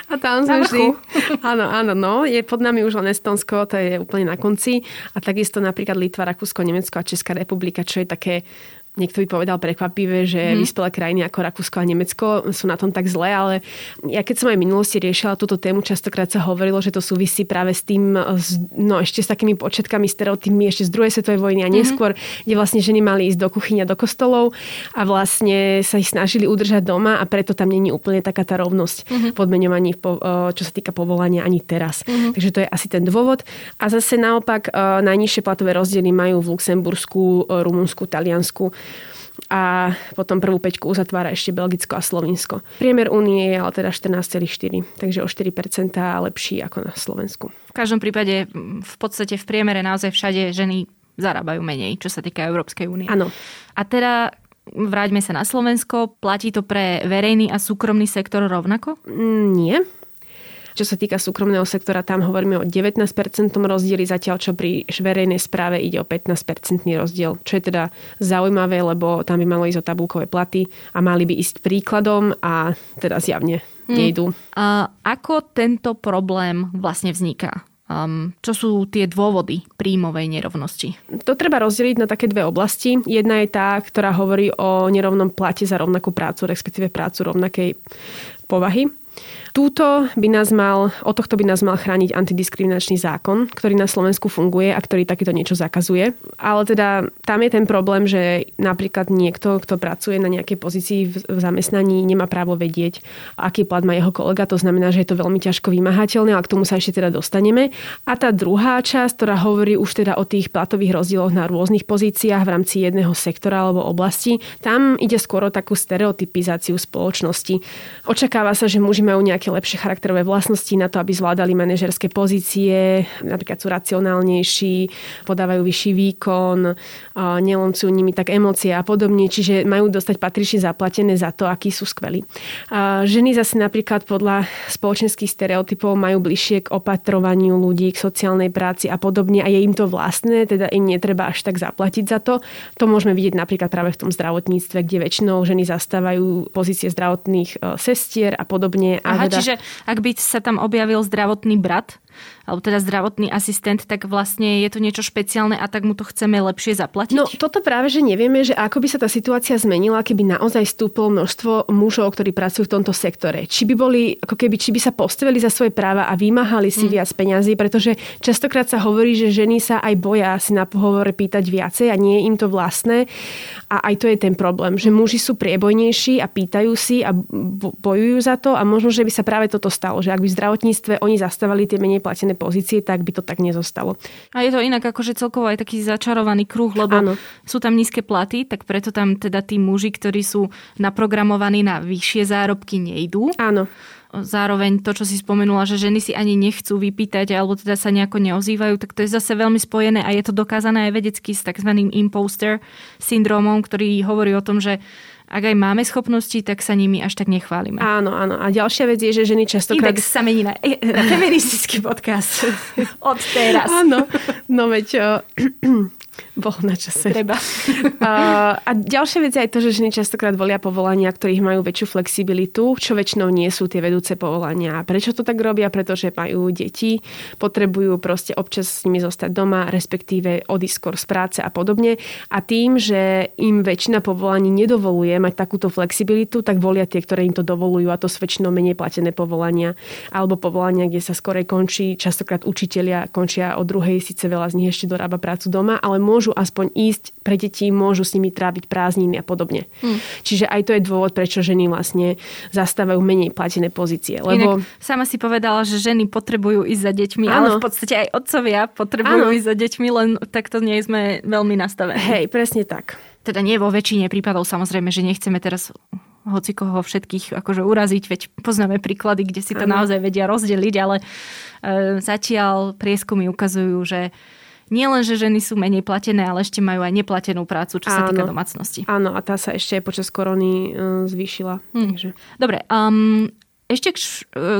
A tam sme vždy. Áno, áno, no. Je pod nami už len Estonsko, to je úplne na konci. A takisto napríklad Litva, Rakúsko, Nemecko a Česká republika, čo je také niekto by povedal prekvapivé, že Mhm. mm. vyspelé krajiny ako Rakúsko a Nemecko sú na tom tak zle, ale ja keď som aj v minulosti riešila túto tému, častokrát sa hovorilo, že to súvisí práve s tým, s- no ešte s takými početkami stereotypmi ešte z druhej svetovej vojny a neskôr, mm-hmm. kde vlastne ženy mali ísť do kuchyň a do kostolov a vlastne sa ich snažili udržať doma a preto tam není úplne taká tá rovnosť podmeňovaní, v o, čo sa týka povolania ani teraz. Mm-hmm. Takže to je asi ten dôvod. A zase naopak o, najnižšie platové rozdiely majú v Luxembursku, Rumunsku, Taliansku a potom prvú peťku uzatvára ešte Belgicko a Slovinsko. Priemer únie je ale teda 14,4, takže o 4% lepší ako na Slovensku. v každom prípade v podstate v priemere naozaj všade ženy zarábajú menej, čo sa týka Európskej únie. Áno. A teda vráťme sa na Slovensko. Platí to pre verejný a súkromný sektor rovnako? Mm, Nie. Čo sa týka súkromného sektora, tam hovoríme o 19% rozdieli, zatiaľ čo pri verejnej správe ide o 15% rozdiel. Čo je teda zaujímavé, lebo tam by malo ísť o tabulkové platy a mali by ísť príkladom a teda zjavne nejdú. A ako tento problém vlastne vzniká? Um, čo sú tie dôvody príjmovej nerovnosti? To treba rozdeliť na také dve oblasti. Jedna je tá, ktorá hovorí o nerovnom plate za rovnakú prácu, respektíve prácu rovnakej povahy. Túto by nás mal, o tohto by nás mal chrániť antidiskriminačný zákon, ktorý na Slovensku funguje a ktorý takéto niečo zakazuje. Ale teda tam je ten problém, že napríklad niekto, kto pracuje na nejakej pozícii v zamestnaní, nemá právo vedieť, aký plat má jeho kolega. To znamená, že je to veľmi ťažko vymahateľné, ale k tomu sa ešte teda dostaneme. A tá druhá časť, ktorá hovorí už teda o tých platových rozdieloch na rôznych pozíciách v rámci jedného sektora alebo oblasti, tam ide skôr o takú stereotypizáciu spoločnosti. Očakáva sa, že muži majú nejaké lepšie charakterové vlastnosti na to, aby zvládali manažerské pozície, napríklad sú racionálnejší, podávajú vyšší výkon, nelomcujú nimi tak emócie a podobne, čiže majú dostať patrične zaplatené za to, akí sú skvelí. Ženy zase napríklad podľa spoločenských stereotypov majú bližšie k opatrovaniu ľudí, k sociálnej práci a podobne a je im to vlastné, teda im netreba až tak zaplatiť za to. To môžeme vidieť napríklad práve v tom zdravotníctve, kde väčšinou ženy zastávajú pozície zdravotných e, sestier a podobne. A Aha, teda... čiže ak by sa tam objavil zdravotný brat, alebo teda zdravotný asistent, tak vlastne je to niečo špeciálne a tak mu to chceme lepšie zaplatiť? No toto práve, že nevieme, že ako by sa tá situácia zmenila, keby naozaj stúplo množstvo mužov, ktorí pracujú v tomto sektore. Či by boli, ako keby, či by sa postavili za svoje práva a vymáhali si mm. viac peňazí, pretože častokrát sa hovorí, že ženy sa aj boja si na pohovore pýtať viacej a nie je im to vlastné. A aj to je ten problém, že muži sú priebojnejší a pýtajú si a bojujú za to a možno, že by sa práve toto stalo, že ak by v zdravotníctve oni zastávali tie menej platené pozície, tak by to tak nezostalo. A je to inak akože celkovo aj taký začarovaný kruh, lebo ano. sú tam nízke platy, tak preto tam teda tí muži, ktorí sú naprogramovaní na vyššie zárobky, nejdú. Áno. Zároveň to, čo si spomenula, že ženy si ani nechcú vypýtať alebo teda sa nejako neozývajú, tak to je zase veľmi spojené a je to dokázané aj vedecky s tzv. imposter syndromom, ktorý hovorí o tom, že ak aj máme schopnosti, tak sa nimi až tak nechválime. Áno, áno. A ďalšia vec je, že ženy častokrát... Index sa mení na, na feministický podcast od teraz. Áno, no veď bol na čase. Treba. A, a ďalšia vec je aj to, že ženy častokrát volia povolania, ktorých majú väčšiu flexibilitu, čo väčšinou nie sú tie vedúce povolania. Prečo to tak robia? Pretože majú deti, potrebujú proste občas s nimi zostať doma, respektíve odísť skôr z práce a podobne. A tým, že im väčšina povolaní nedovoluje mať takúto flexibilitu, tak volia tie, ktoré im to dovolujú a to sú väčšinou menej platené povolania alebo povolania, kde sa skorej končí. Častokrát učitelia končia o druhej, síce veľa z nich ešte dorába prácu doma, ale môžu aspoň ísť pre deti, môžu s nimi tráviť prázdniny a podobne. Hmm. Čiže aj to je dôvod, prečo ženy vlastne zastávajú menej platené pozície. Lebo... Inak sama si povedala, že ženy potrebujú ísť za deťmi, ano. ale v podstate aj otcovia potrebujú ano. ísť za deťmi, len takto nie sme veľmi nastavení. Hej, presne tak. Teda nie vo väčšine prípadov samozrejme, že nechceme teraz hoci koho všetkých akože uraziť, veď poznáme príklady, kde si to ano. naozaj vedia rozdeliť, ale e, zatiaľ prieskumy ukazujú, že nielen, že ženy sú menej platené, ale ešte majú aj neplatenú prácu, čo áno, sa týka domácnosti. Áno, a tá sa ešte počas korony uh, zvýšila. Hm. Takže. Dobre, um, ešte k,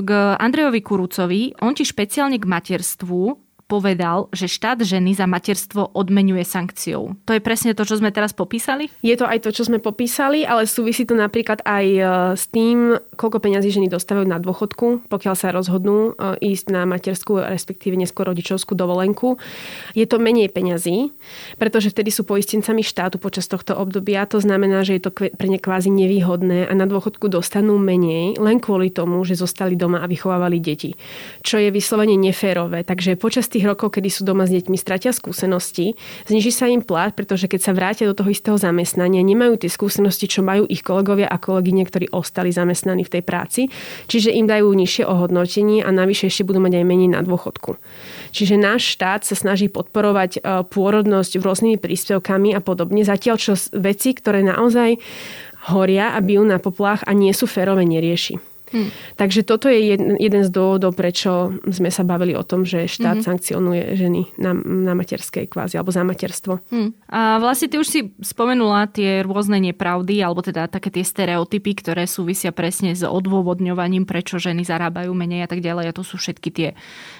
k Andrejovi Kurucovi, on ti špeciálne k materstvu povedal, že štát ženy za materstvo odmenuje sankciou. To je presne to, čo sme teraz popísali? Je to aj to, čo sme popísali, ale súvisí to napríklad aj e, s tým, koľko peňazí ženy dostávajú na dôchodku, pokiaľ sa rozhodnú e, ísť na materskú, respektíve neskôr rodičovskú dovolenku. Je to menej peňazí, pretože vtedy sú poistencami štátu počas tohto obdobia. To znamená, že je to pre ne kvázi nevýhodné a na dôchodku dostanú menej len kvôli tomu, že zostali doma a vychovávali deti. Čo je vyslovene neférové. Takže počas tých rokov, kedy sú doma s deťmi, stratia skúsenosti, zniží sa im plat, pretože keď sa vrátia do toho istého zamestnania, nemajú tie skúsenosti, čo majú ich kolegovia a kolegyne, ktorí ostali zamestnaní v tej práci, čiže im dajú nižšie ohodnotenie a navyše ešte budú mať aj menej na dôchodku. Čiže náš štát sa snaží podporovať e, pôrodnosť rôznymi príspevkami a podobne, zatiaľ čo veci, ktoré naozaj horia a bijú na poplách a nie sú férové, nerieši. Hmm. Takže toto je jeden, jeden z dôvodov, prečo sme sa bavili o tom, že štát hmm. sankcionuje ženy na, na materskej kvázi alebo za materstvo. Hmm. A vlastne ty už si spomenula tie rôzne nepravdy alebo teda také tie stereotypy, ktoré súvisia presne s odôvodňovaním, prečo ženy zarábajú menej a tak ďalej. A to sú všetky tie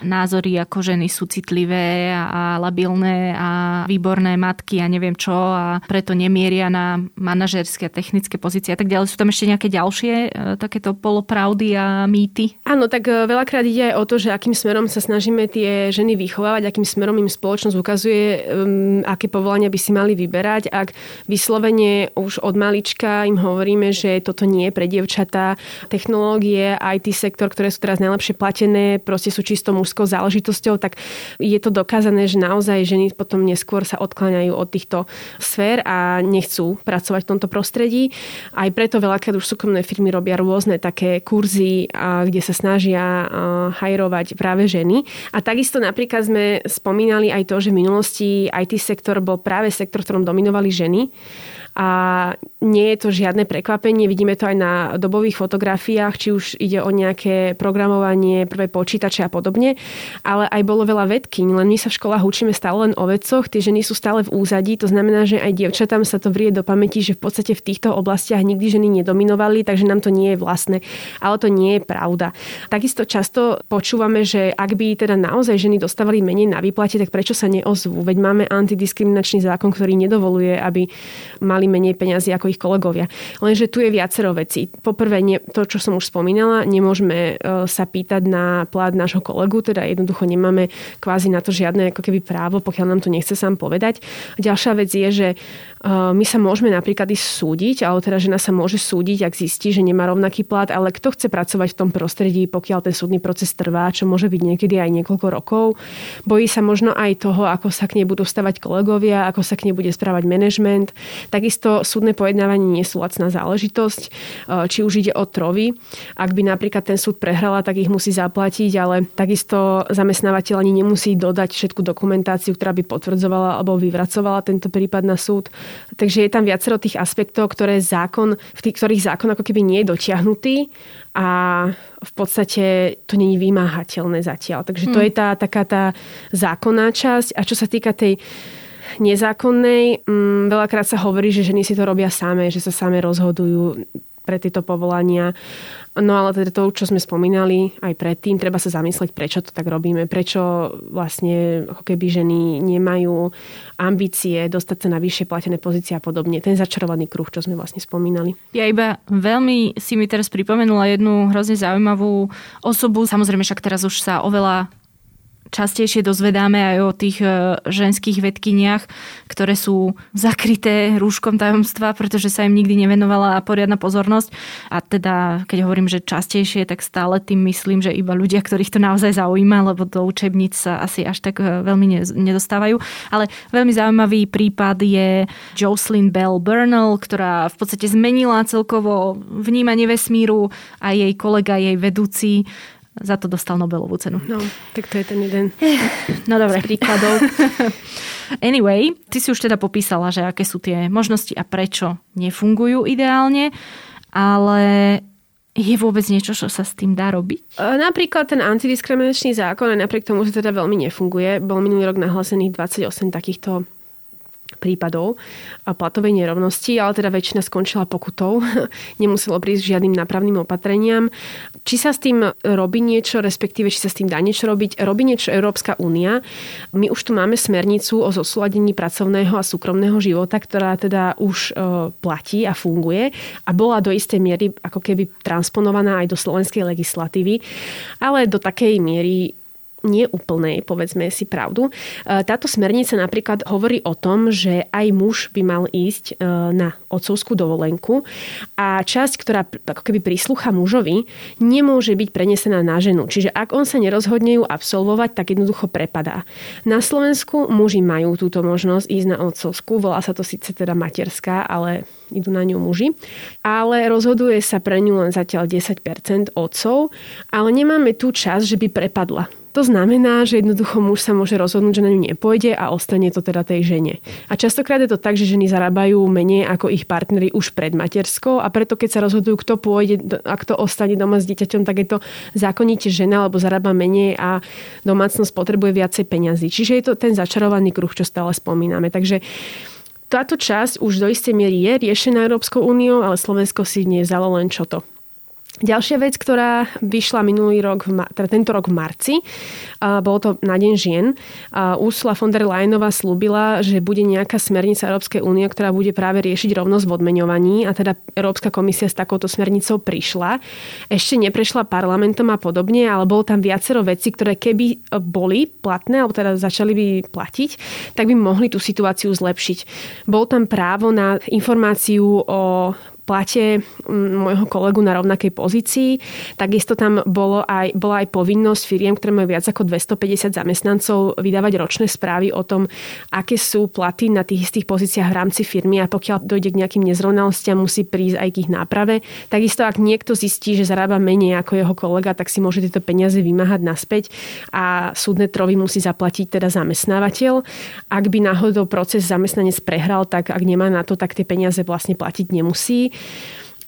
názory, ako ženy sú citlivé a labilné a výborné matky a neviem čo a preto nemieria na manažerské a technické pozície a tak ďalej. Sú tam ešte nejaké ďalšie e, takéto polopravdy pravdy a mýty? Áno, tak e, veľakrát ide aj o to, že akým smerom sa snažíme tie ženy vychovávať, akým smerom im spoločnosť ukazuje, aké povolania by si mali vyberať. Ak vyslovene už od malička im hovoríme, že toto nie je pre dievčatá, technológie, IT sektor, ktoré sú teraz najlepšie platené, proste sú čisto mužskou záležitosťou, tak je to dokázané, že naozaj ženy potom neskôr sa odkláňajú od týchto sfér a nechcú pracovať v tomto prostredí. Aj preto veľakrát už súkromné firmy robia rôzne také kurzy, kde sa snažia hajrovať práve ženy. A takisto napríklad sme spomínali aj to, že v minulosti IT sektor bol práve sektor, v ktorom dominovali ženy a nie je to žiadne prekvapenie. Vidíme to aj na dobových fotografiách, či už ide o nejaké programovanie, prvé počítače a podobne. Ale aj bolo veľa vedkyň, len my sa v školách učíme stále len o vedcoch, tie ženy sú stále v úzadí, to znamená, že aj dievčatám sa to vrie do pamäti, že v podstate v týchto oblastiach nikdy ženy nedominovali, takže nám to nie je vlastné. Ale to nie je pravda. Takisto často počúvame, že ak by teda naozaj ženy dostávali menej na výplate, tak prečo sa neozvú? Veď máme antidiskriminačný zákon, ktorý nedovoluje, aby mali menej peniazy ako ich kolegovia. Lenže tu je viacero vecí. Poprvé, nie, to, čo som už spomínala, nemôžeme e, sa pýtať na plat nášho kolegu, teda jednoducho nemáme kvázi na to žiadne ako keby právo, pokiaľ nám to nechce sám povedať. Ďalšia vec je, že my sa môžeme napríklad ísť súdiť, ale teda žena sa môže súdiť, ak zistí, že nemá rovnaký plat, ale kto chce pracovať v tom prostredí, pokiaľ ten súdny proces trvá, čo môže byť niekedy aj niekoľko rokov. Bojí sa možno aj toho, ako sa k nej budú stavať kolegovia, ako sa k nej bude správať manažment. Takisto súdne pojednávanie nie sú lacná záležitosť, či už ide o trovy. Ak by napríklad ten súd prehrala, tak ich musí zaplatiť, ale takisto zamestnávateľ ani nemusí dodať všetku dokumentáciu, ktorá by potvrdzovala alebo vyvracovala tento prípad na súd. Takže je tam viacero tých aspektov, ktoré zákon, v tých, ktorých zákon ako keby nie je dotiahnutý a v podstate to není vymáhateľné zatiaľ. Takže to hmm. je tá taká tá zákonná časť. A čo sa týka tej nezákonnej, mm, veľakrát sa hovorí, že ženy si to robia samé, že sa same rozhodujú pre tieto povolania. No ale teda to, čo sme spomínali aj predtým, treba sa zamyslieť, prečo to tak robíme, prečo vlastne ako keby ženy nemajú ambície dostať sa na vyššie platené pozície a podobne. Ten začarovaný kruh, čo sme vlastne spomínali. Ja iba veľmi si mi teraz pripomenula jednu hrozne zaujímavú osobu. Samozrejme, však teraz už sa oveľa častejšie dozvedáme aj o tých e, ženských vedkyniach, ktoré sú zakryté rúškom tajomstva, pretože sa im nikdy nevenovala poriadna pozornosť. A teda, keď hovorím, že častejšie, tak stále tým myslím, že iba ľudia, ktorých to naozaj zaujíma, lebo do učebníc sa asi až tak e, veľmi nedostávajú. Ale veľmi zaujímavý prípad je Jocelyn Bell Burnell, ktorá v podstate zmenila celkovo vnímanie vesmíru a jej kolega, jej vedúci za to dostal Nobelovú cenu. No, tak to je ten jeden no, dobre. z príkladov. anyway, ty si už teda popísala, že aké sú tie možnosti a prečo nefungujú ideálne, ale je vôbec niečo, čo sa s tým dá robiť? E, napríklad ten antidiskriminačný zákon, napriek tomu, že teda veľmi nefunguje, bol minulý rok nahlásených 28 takýchto prípadov platovej nerovnosti, ale teda väčšina skončila pokutou. Nemuselo prísť žiadnym napravným opatreniam. Či sa s tým robí niečo, respektíve či sa s tým dá niečo robiť, robí niečo Európska únia. My už tu máme smernicu o zosúladení pracovného a súkromného života, ktorá teda už e, platí a funguje a bola do istej miery ako keby transponovaná aj do slovenskej legislatívy, ale do takej miery nie úplnej, povedzme si pravdu. E, táto smernica napríklad hovorí o tom, že aj muž by mal ísť e, na otcovskú dovolenku a časť, ktorá ako keby príslucha mužovi, nemôže byť prenesená na ženu. Čiže ak on sa nerozhodne ju absolvovať, tak jednoducho prepadá. Na Slovensku muži majú túto možnosť ísť na otcovskú, volá sa to síce teda materská, ale idú na ňu muži. Ale rozhoduje sa pre ňu len zatiaľ 10% otcov, ale nemáme tú čas, že by prepadla. To znamená, že jednoducho muž sa môže rozhodnúť, že na ňu nepôjde a ostane to teda tej žene. A častokrát je to tak, že ženy zarábajú menej ako ich partnery už pred materskou a preto keď sa rozhodujú, kto pôjde a kto ostane doma s dieťaťom, tak je to zákonite žena, alebo zarába menej a domácnosť potrebuje viacej peňazí. Čiže je to ten začarovaný kruh, čo stále spomíname. Takže táto časť už do istej miery je riešená Európskou úniou, ale Slovensko si vzalo len čo to Ďalšia vec, ktorá vyšla minulý rok, teda tento rok v marci, bolo to na Deň žien. Ursula von der Leyenová slúbila, že bude nejaká smernica Európskej únie, ktorá bude práve riešiť rovnosť v odmeňovaní a teda Európska komisia s takouto smernicou prišla. Ešte neprešla parlamentom a podobne, ale bolo tam viacero vecí, ktoré keby boli platné, alebo teda začali by platiť, tak by mohli tú situáciu zlepšiť. Bol tam právo na informáciu o plate môjho kolegu na rovnakej pozícii. Takisto tam bolo aj, bola aj povinnosť firiem, ktoré majú viac ako 250 zamestnancov, vydávať ročné správy o tom, aké sú platy na tých istých pozíciách v rámci firmy a pokiaľ dojde k nejakým nezrovnalostiam, musí prísť aj k ich náprave. Takisto, ak niekto zistí, že zarába menej ako jeho kolega, tak si môže tieto peniaze vymáhať naspäť a súdne trovy musí zaplatiť teda zamestnávateľ. Ak by náhodou proces zamestnanec prehral, tak ak nemá na to, tak tie peniaze vlastne platiť nemusí.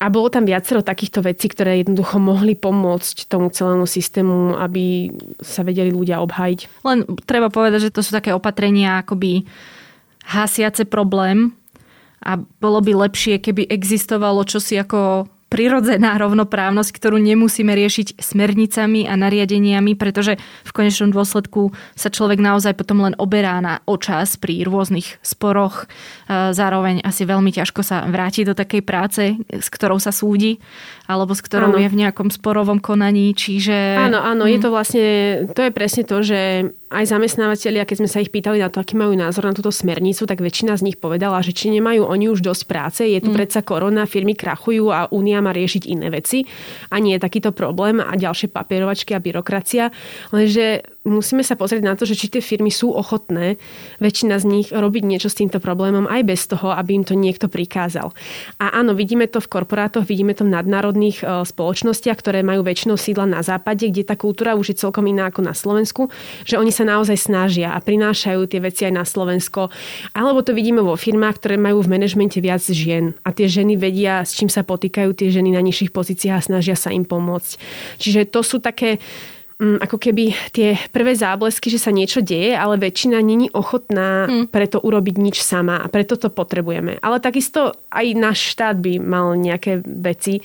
A bolo tam viacero takýchto vecí, ktoré jednoducho mohli pomôcť tomu celému systému, aby sa vedeli ľudia obhajiť. Len treba povedať, že to sú také opatrenia akoby hasiace problém a bolo by lepšie, keby existovalo čosi ako prirodzená rovnoprávnosť, ktorú nemusíme riešiť smernicami a nariadeniami, pretože v konečnom dôsledku sa človek naozaj potom len oberá na očas pri rôznych sporoch. E, zároveň asi veľmi ťažko sa vráti do takej práce, s ktorou sa súdi, alebo s ktorou áno. je v nejakom sporovom konaní. Čiže... Áno, áno, je to vlastne, to je presne to, že aj zamestnávateľia, keď sme sa ich pýtali na to, aký majú názor na túto smernicu, tak väčšina z nich povedala, že či nemajú oni už dosť práce, je tu mm. predsa korona, firmy krachujú a únia má riešiť iné veci a nie je takýto problém a ďalšie papierovačky a byrokracia. Lenže musíme sa pozrieť na to, že či tie firmy sú ochotné, väčšina z nich, robiť niečo s týmto problémom aj bez toho, aby im to niekto prikázal. A áno, vidíme to v korporátoch, vidíme to v nadnárodných e, spoločnostiach, ktoré majú väčšinou sídla na západe, kde tá kultúra už je celkom iná ako na Slovensku, že oni sa naozaj snažia a prinášajú tie veci aj na Slovensko. Alebo to vidíme vo firmách, ktoré majú v manažmente viac žien a tie ženy vedia, s čím sa potýkajú tie ženy na nižších pozíciách a snažia sa im pomôcť. Čiže to sú také ako keby tie prvé záblesky, že sa niečo deje, ale väčšina není ochotná hmm. preto urobiť nič sama a preto to potrebujeme. Ale takisto aj náš štát by mal nejaké veci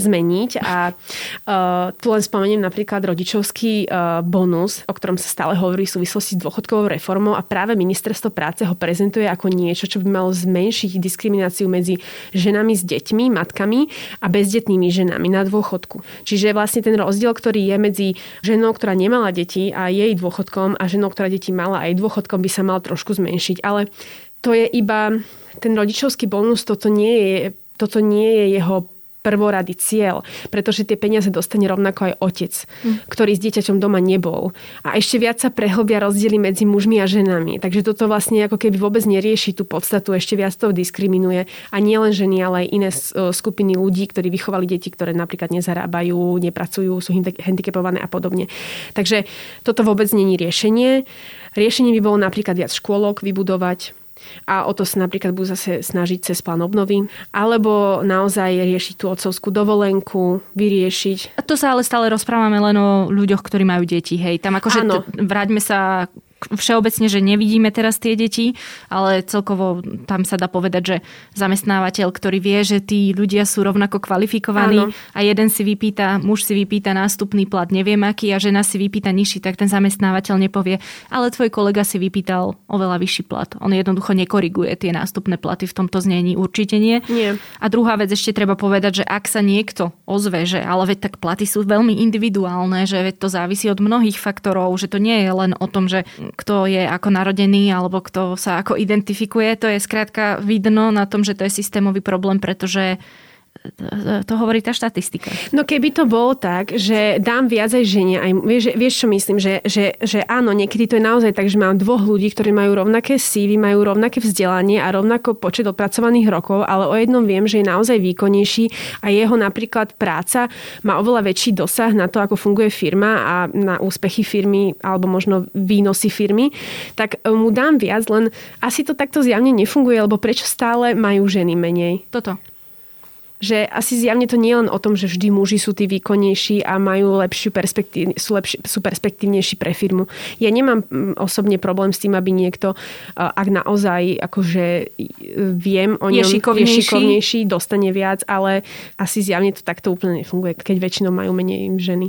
zmeniť a uh, tu len spomeniem napríklad rodičovský uh, bonus, o ktorom sa stále hovorí v súvislosti s dôchodkovou reformou a práve ministerstvo práce ho prezentuje ako niečo, čo by malo zmenšiť diskrimináciu medzi ženami s deťmi, matkami a bezdetnými ženami na dôchodku. Čiže vlastne ten rozdiel, ktorý je medzi ženou, ktorá nemala deti a jej dôchodkom a ženou, ktorá deti mala a jej dôchodkom by sa mal trošku zmenšiť. Ale to je iba ten rodičovský bonus, toto nie je, toto nie je jeho prvorady cieľ, pretože tie peniaze dostane rovnako aj otec, mm. ktorý s dieťaťom doma nebol. A ešte viac sa prehlbia rozdiely medzi mužmi a ženami. Takže toto vlastne ako keby vôbec nerieši tú podstatu, ešte viac to diskriminuje. A nie len ženy, ale aj iné skupiny ľudí, ktorí vychovali deti, ktoré napríklad nezarábajú, nepracujú, sú handicapované a podobne. Takže toto vôbec není riešenie. Riešenie by bolo napríklad viac škôlok vybudovať, a o to sa napríklad budú zase snažiť cez plán obnovy, alebo naozaj riešiť tú otcovskú dovolenku, vyriešiť. A to sa ale stále rozprávame len o ľuďoch, ktorí majú deti, hej. Tam akože t- vráťme sa všeobecne, že nevidíme teraz tie deti, ale celkovo tam sa dá povedať, že zamestnávateľ, ktorý vie, že tí ľudia sú rovnako kvalifikovaní Áno. a jeden si vypýta, muž si vypýta nástupný plat, neviem aký, a žena si vypýta nižší, tak ten zamestnávateľ nepovie, ale tvoj kolega si vypýtal oveľa vyšší plat. On jednoducho nekoriguje tie nástupné platy v tomto znení, určite nie. nie. A druhá vec ešte treba povedať, že ak sa niekto ozve, že ale veď tak platy sú veľmi individuálne, že veď to závisí od mnohých faktorov, že to nie je len o tom, že kto je ako narodený alebo kto sa ako identifikuje. To je skrátka vidno na tom, že to je systémový problém, pretože to hovorí tá štatistika. No keby to bolo tak, že dám viac aj žene, aj, vieš, vieš čo myslím, že, že, že áno, niekedy to je naozaj tak, že mám dvoch ľudí, ktorí majú rovnaké sívy, majú rovnaké vzdelanie a rovnako počet odpracovaných rokov, ale o jednom viem, že je naozaj výkonnejší a jeho napríklad práca má oveľa väčší dosah na to, ako funguje firma a na úspechy firmy alebo možno výnosy firmy, tak mu dám viac, len asi to takto zjavne nefunguje, lebo prečo stále majú ženy menej? Toto. Že asi zjavne to nie je len o tom, že vždy muži sú tí výkonnejší a majú lepšiu perspektív, sú, lepši, sú perspektívnejší pre firmu. Ja nemám mm, osobne problém s tým, aby niekto, ak naozaj akože viem o ňom, je šikovnejší. je šikovnejší, dostane viac, ale asi zjavne to takto úplne nefunguje, keď väčšinou majú menej ženy.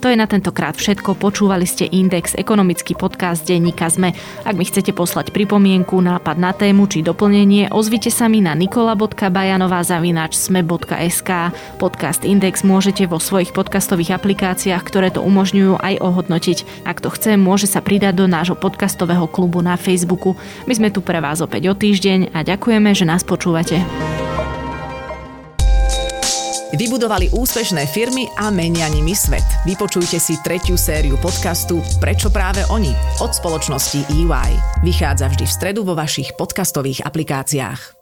To je na tentokrát všetko. Počúvali ste Index, ekonomický podcast denníka ZME. Ak mi chcete poslať pripomienku, nápad na tému či doplnenie, ozvite sa mi na nikola.bajanová.sme.sk. Podcast Index môžete vo svojich podcastových aplikáciách, ktoré to umožňujú, aj ohodnotiť. Ak to chce, môže sa pridať do nášho podcastového klubu na Facebooku. My sme tu pre vás opäť o týždeň a ďakujeme, že nás počúvate. Vybudovali úspešné firmy a menia nimi svet. Vypočujte si tretiu sériu podcastu Prečo práve oni od spoločnosti EY. Vychádza vždy v stredu vo vašich podcastových aplikáciách.